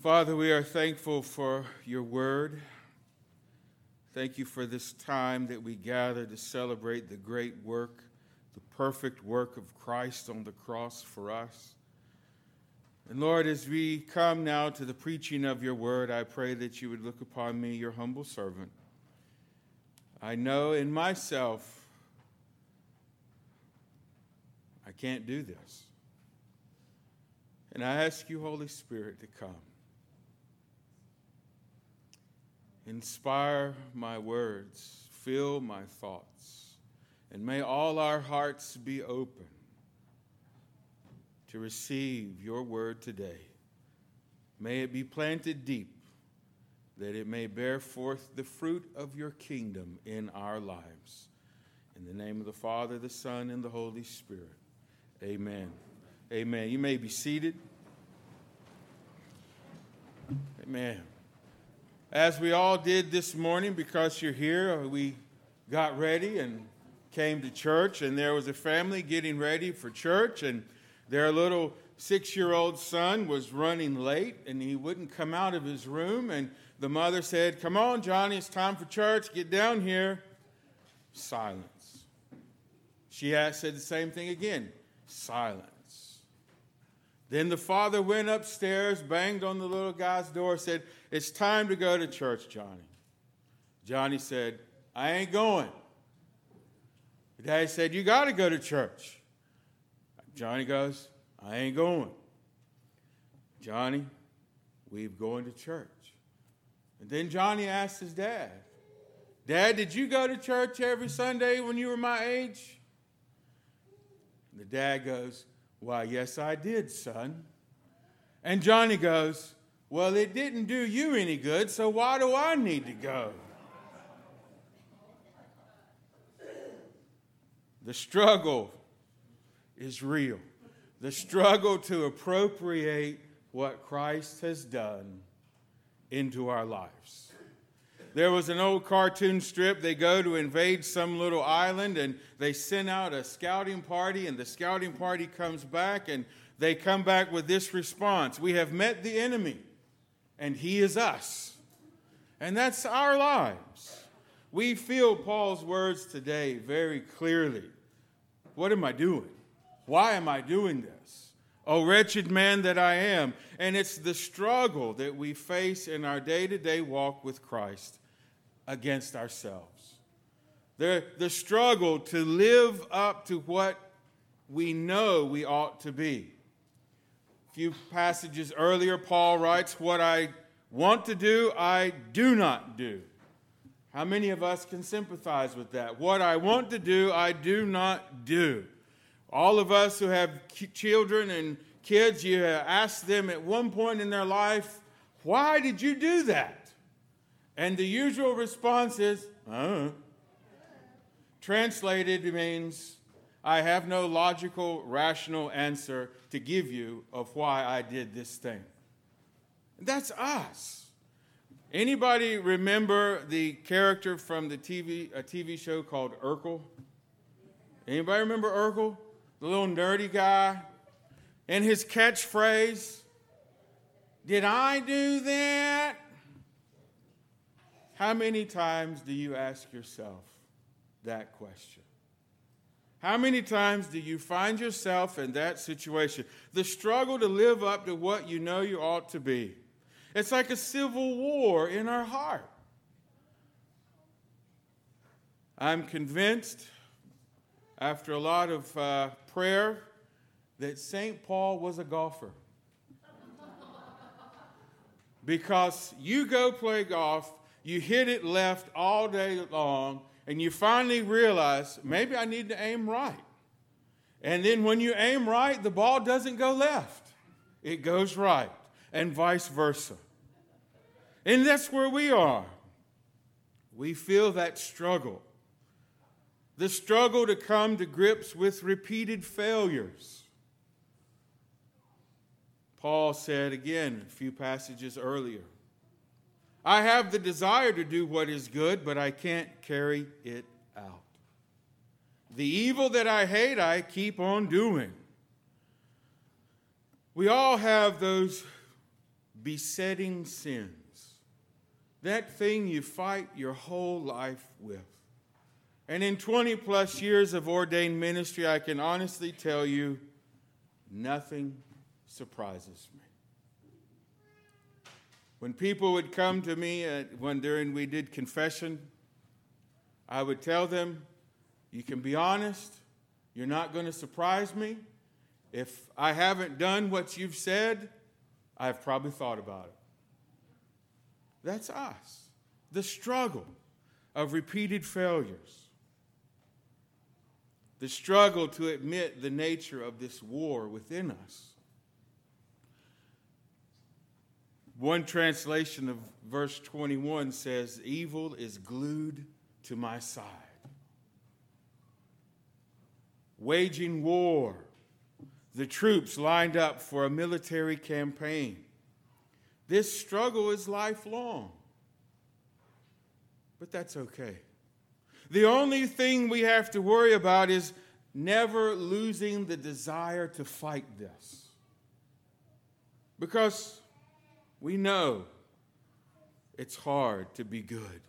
Father, we are thankful for your word. Thank you for this time that we gather to celebrate the great work, the perfect work of Christ on the cross for us. And Lord, as we come now to the preaching of your word, I pray that you would look upon me, your humble servant. I know in myself I can't do this. And I ask you, Holy Spirit, to come. Inspire my words, fill my thoughts, and may all our hearts be open to receive your word today. May it be planted deep, that it may bear forth the fruit of your kingdom in our lives. In the name of the Father, the Son, and the Holy Spirit. Amen. Amen. You may be seated. Amen. As we all did this morning, because you're here, we got ready and came to church, and there was a family getting ready for church, and their little six year old son was running late, and he wouldn't come out of his room. And the mother said, Come on, Johnny, it's time for church. Get down here. Silence. She said the same thing again. Silence. Then the father went upstairs, banged on the little guy's door, said, It's time to go to church, Johnny. Johnny said, I ain't going. The daddy said, You got to go to church. Johnny goes, I ain't going. Johnny, we're going to church. And then Johnny asked his dad, Dad, did you go to church every Sunday when you were my age? And the dad goes, why, yes, I did, son. And Johnny goes, Well, it didn't do you any good, so why do I need to go? The struggle is real. The struggle to appropriate what Christ has done into our lives. There was an old cartoon strip. They go to invade some little island and they send out a scouting party, and the scouting party comes back and they come back with this response We have met the enemy, and he is us. And that's our lives. We feel Paul's words today very clearly. What am I doing? Why am I doing this? Oh, wretched man that I am. And it's the struggle that we face in our day to day walk with Christ against ourselves. The, the struggle to live up to what we know we ought to be. A few passages earlier, Paul writes, What I want to do, I do not do. How many of us can sympathize with that? What I want to do, I do not do. All of us who have children and kids, you ask them at one point in their life, Why did you do that? And the usual response is, uh. Translated means, I have no logical, rational answer to give you of why I did this thing. That's us. Anybody remember the character from the TV, a TV show called Urkel? Anybody remember Urkel? The little nerdy guy? And his catchphrase, Did I do that? How many times do you ask yourself that question? How many times do you find yourself in that situation? The struggle to live up to what you know you ought to be. It's like a civil war in our heart. I'm convinced, after a lot of uh, prayer, that St. Paul was a golfer. because you go play golf you hit it left all day long, and you finally realize maybe I need to aim right. And then when you aim right, the ball doesn't go left, it goes right, and vice versa. And that's where we are. We feel that struggle. The struggle to come to grips with repeated failures. Paul said again a few passages earlier I have the desire to do what is good, but I can't carry it out. The evil that I hate, I keep on doing. We all have those besetting sins. That thing you fight your whole life with. And in 20 plus years of ordained ministry, I can honestly tell you nothing surprises me. When people would come to me at, when during we did confession, I would tell them, You can be honest, you're not going to surprise me. If I haven't done what you've said, I've probably thought about it. That's us. The struggle of repeated failures. The struggle to admit the nature of this war within us. One translation of verse 21 says, Evil is glued to my side. Waging war the troops lined up for a military campaign. This struggle is lifelong. But that's okay. The only thing we have to worry about is never losing the desire to fight this. Because we know it's hard to be good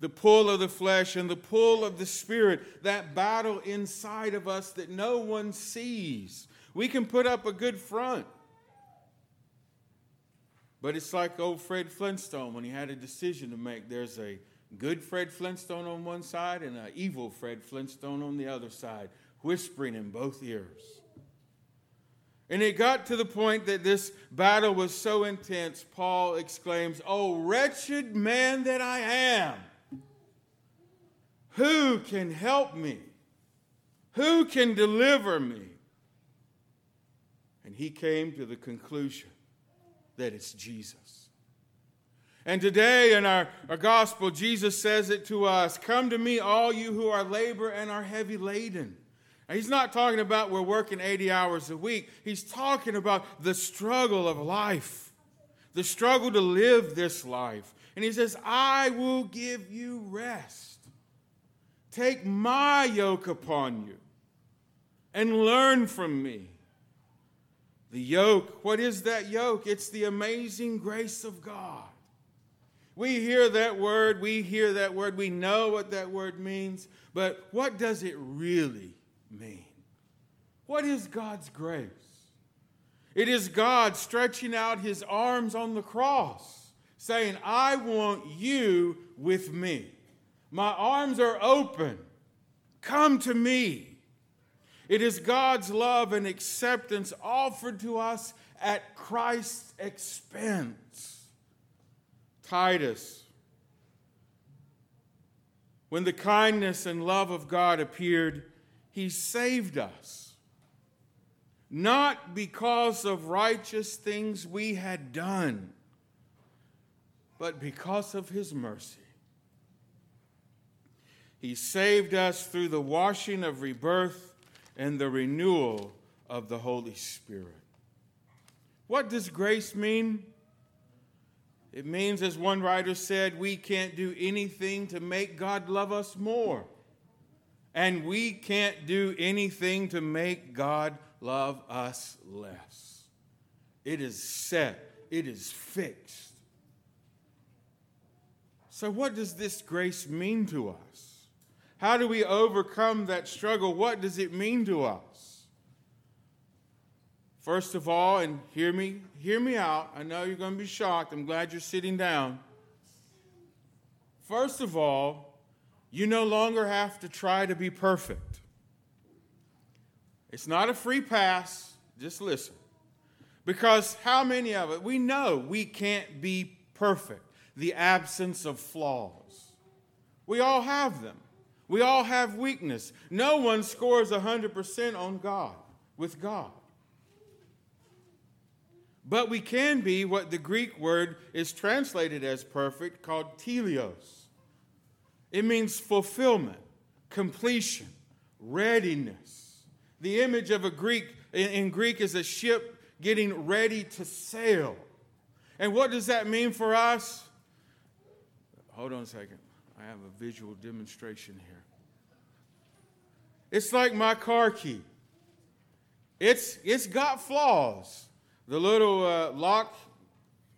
the pull of the flesh and the pull of the spirit, that battle inside of us that no one sees. We can put up a good front. But it's like old Fred Flintstone when he had a decision to make. There's a good Fred Flintstone on one side and an evil Fred Flintstone on the other side, whispering in both ears. And it got to the point that this battle was so intense, Paul exclaims, Oh, wretched man that I am! Who can help me? Who can deliver me? And he came to the conclusion that it's Jesus. And today in our, our gospel, Jesus says it to us Come to me, all you who are labor and are heavy laden. He's not talking about we're working 80 hours a week. He's talking about the struggle of life, the struggle to live this life. And he says, I will give you rest. Take my yoke upon you and learn from me. The yoke, what is that yoke? It's the amazing grace of God. We hear that word, we hear that word, we know what that word means, but what does it really mean? What is God's grace? It is God stretching out his arms on the cross, saying, I want you with me. My arms are open. Come to me. It is God's love and acceptance offered to us at Christ's expense. Titus. When the kindness and love of God appeared, he saved us. Not because of righteous things we had done, but because of his mercy. He saved us through the washing of rebirth and the renewal of the Holy Spirit. What does grace mean? It means, as one writer said, we can't do anything to make God love us more. And we can't do anything to make God love us less. It is set, it is fixed. So, what does this grace mean to us? How do we overcome that struggle? What does it mean to us? First of all, and hear me, hear me out. I know you're going to be shocked. I'm glad you're sitting down. First of all, you no longer have to try to be perfect. It's not a free pass. Just listen. Because how many of it, we know we can't be perfect, the absence of flaws. We all have them. We all have weakness. No one scores 100% on God, with God. But we can be what the Greek word is translated as perfect, called teleos. It means fulfillment, completion, readiness. The image of a Greek in Greek is a ship getting ready to sail. And what does that mean for us? Hold on a second. I have a visual demonstration here. It's like my car key. It's, it's got flaws. The little uh, lock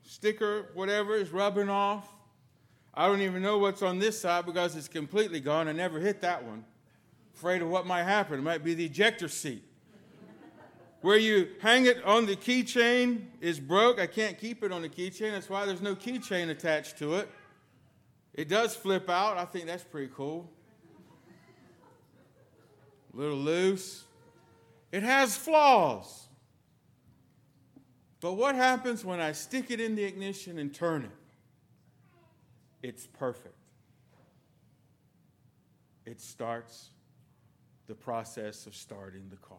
sticker, whatever, is rubbing off. I don't even know what's on this side because it's completely gone. I never hit that one. Afraid of what might happen. It might be the ejector seat. Where you hang it on the keychain is broke. I can't keep it on the keychain. That's why there's no keychain attached to it. It does flip out. I think that's pretty cool. A little loose. It has flaws. But what happens when I stick it in the ignition and turn it? It's perfect. It starts the process of starting the car.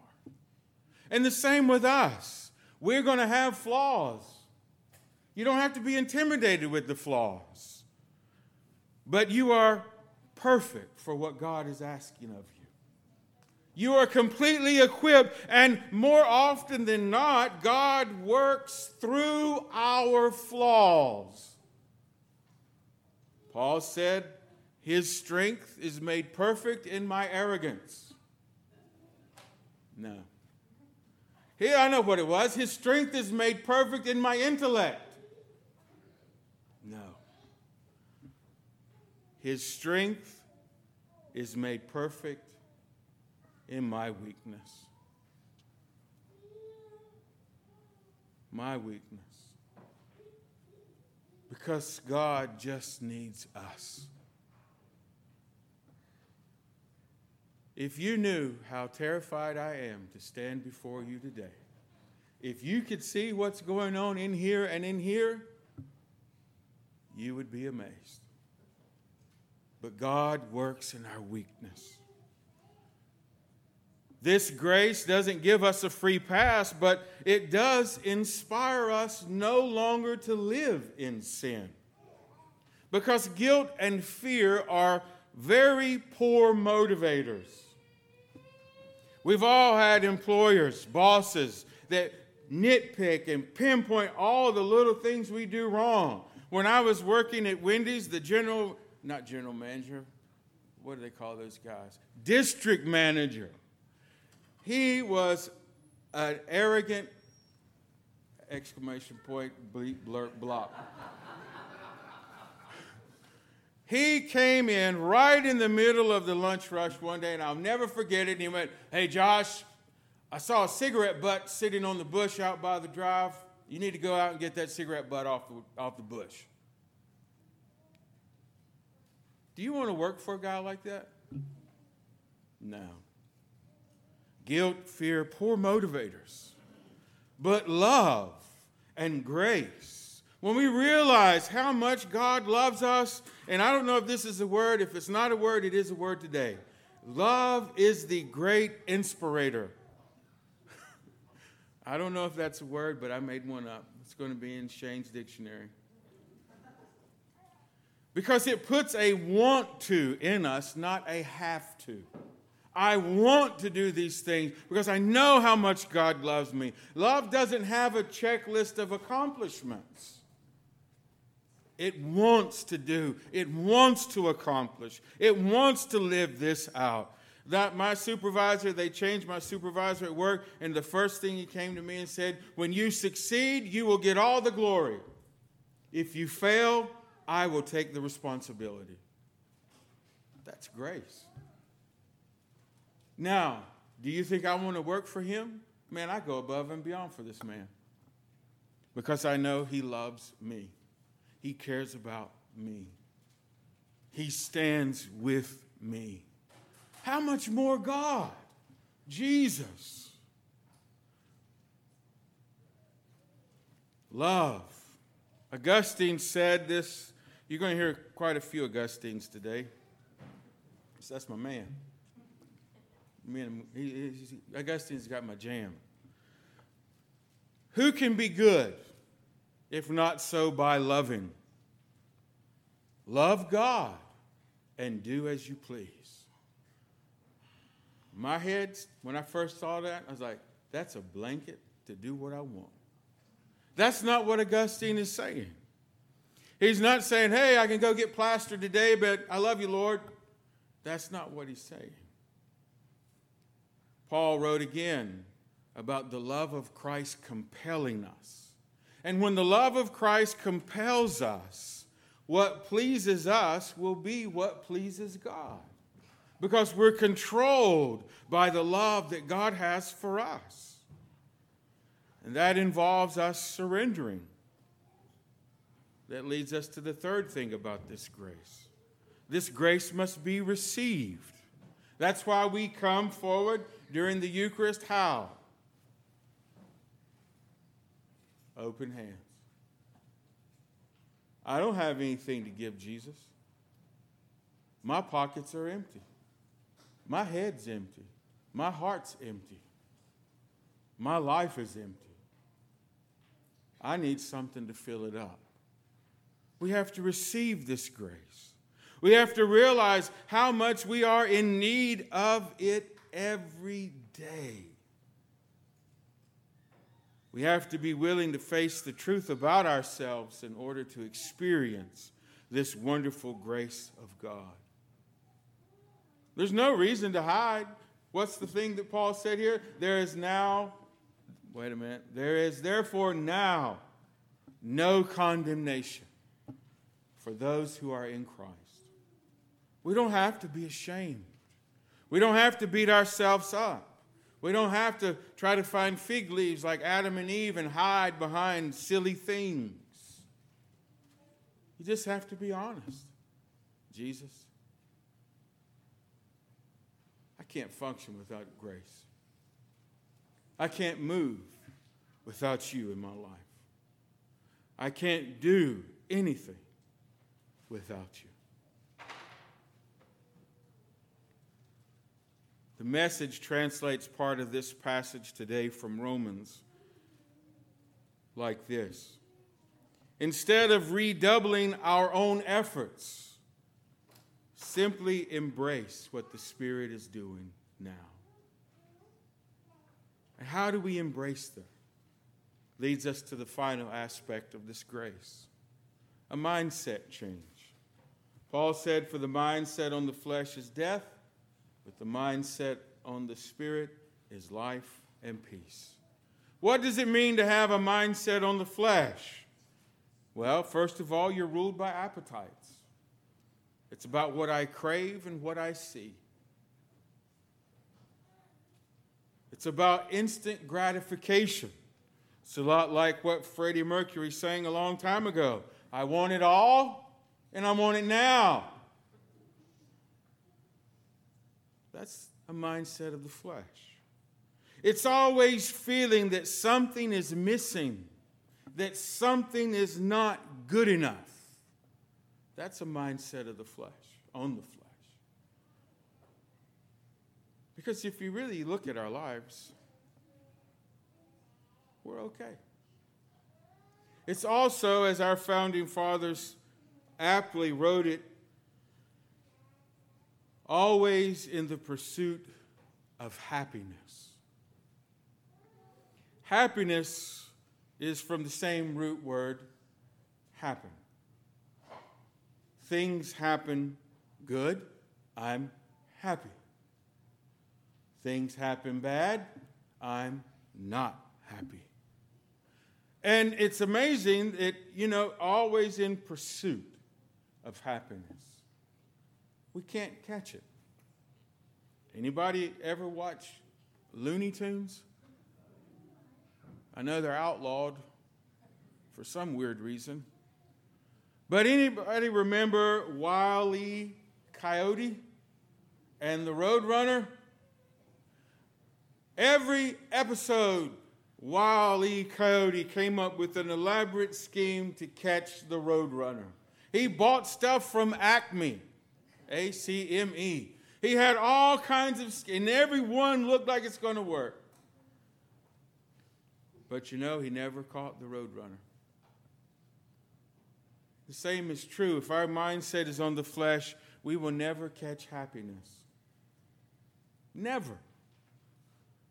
And the same with us. We're going to have flaws. You don't have to be intimidated with the flaws. But you are perfect for what God is asking of you. You are completely equipped, and more often than not, God works through our flaws. Paul said, His strength is made perfect in my arrogance. No. Here, I know what it was. His strength is made perfect in my intellect. No. His strength is made perfect in my weakness. My weakness. Because God just needs us. If you knew how terrified I am to stand before you today, if you could see what's going on in here and in here, you would be amazed. But God works in our weakness. This grace doesn't give us a free pass, but it does inspire us no longer to live in sin. Because guilt and fear are very poor motivators. We've all had employers, bosses that nitpick and pinpoint all the little things we do wrong. When I was working at Wendy's, the general, not general manager, what do they call those guys? District manager he was an arrogant exclamation point, bleep, blurt, blop. he came in right in the middle of the lunch rush one day, and I'll never forget it. And he went, Hey, Josh, I saw a cigarette butt sitting on the bush out by the drive. You need to go out and get that cigarette butt off the, off the bush. Do you want to work for a guy like that? No guilt, fear, poor motivators. But love and grace. When we realize how much God loves us, and I don't know if this is a word, if it's not a word, it is a word today. Love is the great inspirator. I don't know if that's a word, but I made one up. It's going to be in Shane's dictionary. Because it puts a want to in us, not a have to. I want to do these things because I know how much God loves me. Love doesn't have a checklist of accomplishments. It wants to do, it wants to accomplish, it wants to live this out. That my supervisor, they changed my supervisor at work, and the first thing he came to me and said, When you succeed, you will get all the glory. If you fail, I will take the responsibility. That's grace. Now, do you think I want to work for him? Man, I go above and beyond for this man because I know he loves me. He cares about me. He stands with me. How much more God? Jesus. Love. Augustine said this. You're going to hear quite a few Augustines today. So that's my man. Me and he, he, Augustine's got my jam. Who can be good if not so by loving? Love God and do as you please. My head, when I first saw that, I was like, that's a blanket to do what I want. That's not what Augustine is saying. He's not saying, hey, I can go get plastered today, but I love you, Lord. That's not what he's saying. Paul wrote again about the love of Christ compelling us. And when the love of Christ compels us, what pleases us will be what pleases God. Because we're controlled by the love that God has for us. And that involves us surrendering. That leads us to the third thing about this grace. This grace must be received. That's why we come forward during the Eucharist. How? Open hands. I don't have anything to give Jesus. My pockets are empty. My head's empty. My heart's empty. My life is empty. I need something to fill it up. We have to receive this grace. We have to realize how much we are in need of it every day. We have to be willing to face the truth about ourselves in order to experience this wonderful grace of God. There's no reason to hide. What's the thing that Paul said here? There is now, wait a minute, there is therefore now no condemnation for those who are in Christ. We don't have to be ashamed. We don't have to beat ourselves up. We don't have to try to find fig leaves like Adam and Eve and hide behind silly things. You just have to be honest. Jesus, I can't function without grace. I can't move without you in my life. I can't do anything without you. The message translates part of this passage today from Romans like this Instead of redoubling our own efforts, simply embrace what the Spirit is doing now. And how do we embrace that? Leads us to the final aspect of this grace a mindset change. Paul said, For the mindset on the flesh is death but the mindset on the Spirit is life and peace. What does it mean to have a mindset on the flesh? Well, first of all, you're ruled by appetites. It's about what I crave and what I see. It's about instant gratification. It's a lot like what Freddie Mercury sang a long time ago I want it all, and I want it now. That's a mindset of the flesh. It's always feeling that something is missing, that something is not good enough. That's a mindset of the flesh, on the flesh. Because if you really look at our lives, we're okay. It's also, as our founding fathers aptly wrote it, always in the pursuit of happiness. Happiness is from the same root word, happen. Things happen good, I'm happy. Things happen bad, I'm not happy. And it's amazing that, you know, always in pursuit of happiness we can't catch it. Anybody ever watch Looney Tunes? I know they're outlawed for some weird reason. But anybody remember Wile Coyote and the Roadrunner? Every episode, Wile Coyote came up with an elaborate scheme to catch the Roadrunner. He bought stuff from Acme a C M E. He had all kinds of, and every one looked like it's going to work. But you know, he never caught the roadrunner. The same is true. If our mindset is on the flesh, we will never catch happiness. Never.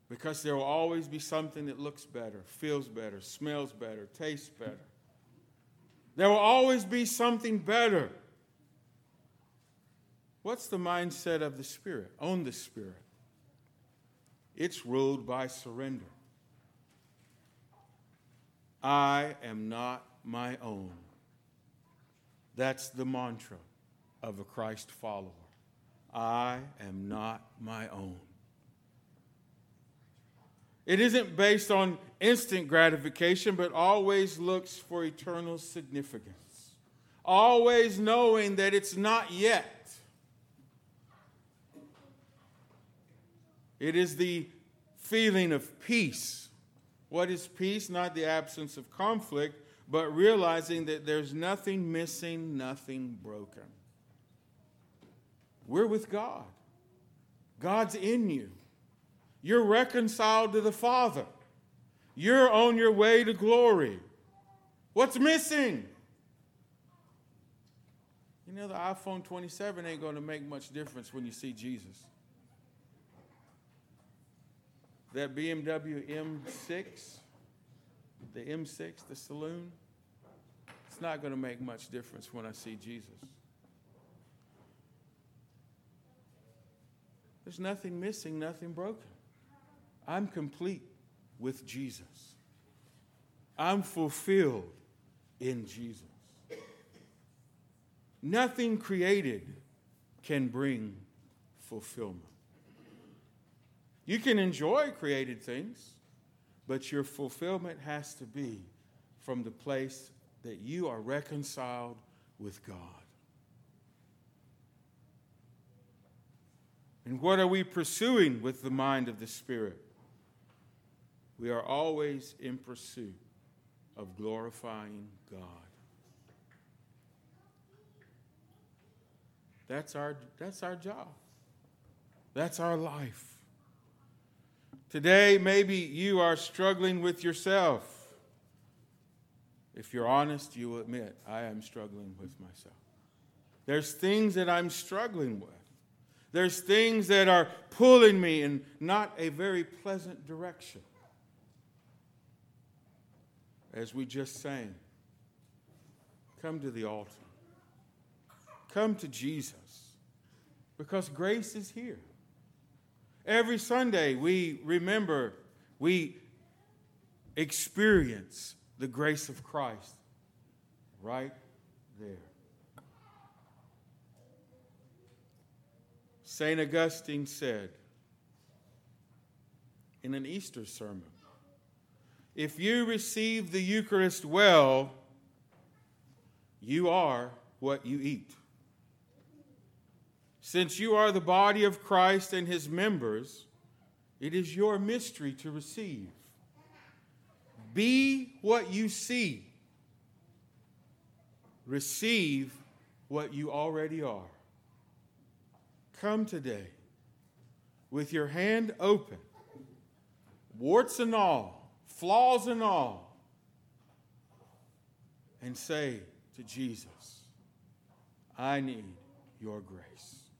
Because there will always be something that looks better, feels better, smells better, tastes better. There will always be something better. What's the mindset of the Spirit? On the Spirit. It's ruled by surrender. I am not my own. That's the mantra of a Christ follower. I am not my own. It isn't based on instant gratification, but always looks for eternal significance. Always knowing that it's not yet. It is the feeling of peace. What is peace? Not the absence of conflict, but realizing that there's nothing missing, nothing broken. We're with God, God's in you. You're reconciled to the Father. You're on your way to glory. What's missing? You know, the iPhone 27 ain't going to make much difference when you see Jesus. That BMW M6, the M6, the saloon, it's not going to make much difference when I see Jesus. There's nothing missing, nothing broken. I'm complete with Jesus. I'm fulfilled in Jesus. Nothing created can bring fulfillment. You can enjoy created things, but your fulfillment has to be from the place that you are reconciled with God. And what are we pursuing with the mind of the Spirit? We are always in pursuit of glorifying God. That's our, that's our job. That's our life. Today, maybe you are struggling with yourself. If you're honest, you will admit, I am struggling with myself. There's things that I'm struggling with. There's things that are pulling me in not a very pleasant direction as we just sang, come to the altar. Come to Jesus because grace is here. Every Sunday we remember, we experience the grace of Christ right there. St. Augustine said in an Easter sermon if you receive the Eucharist well, you are what you eat. Since you are the body of Christ and his members, it is your mystery to receive. Be what you see. Receive what you already are. Come today with your hand open, warts and all flaws and all, and say to Jesus, I need your grace.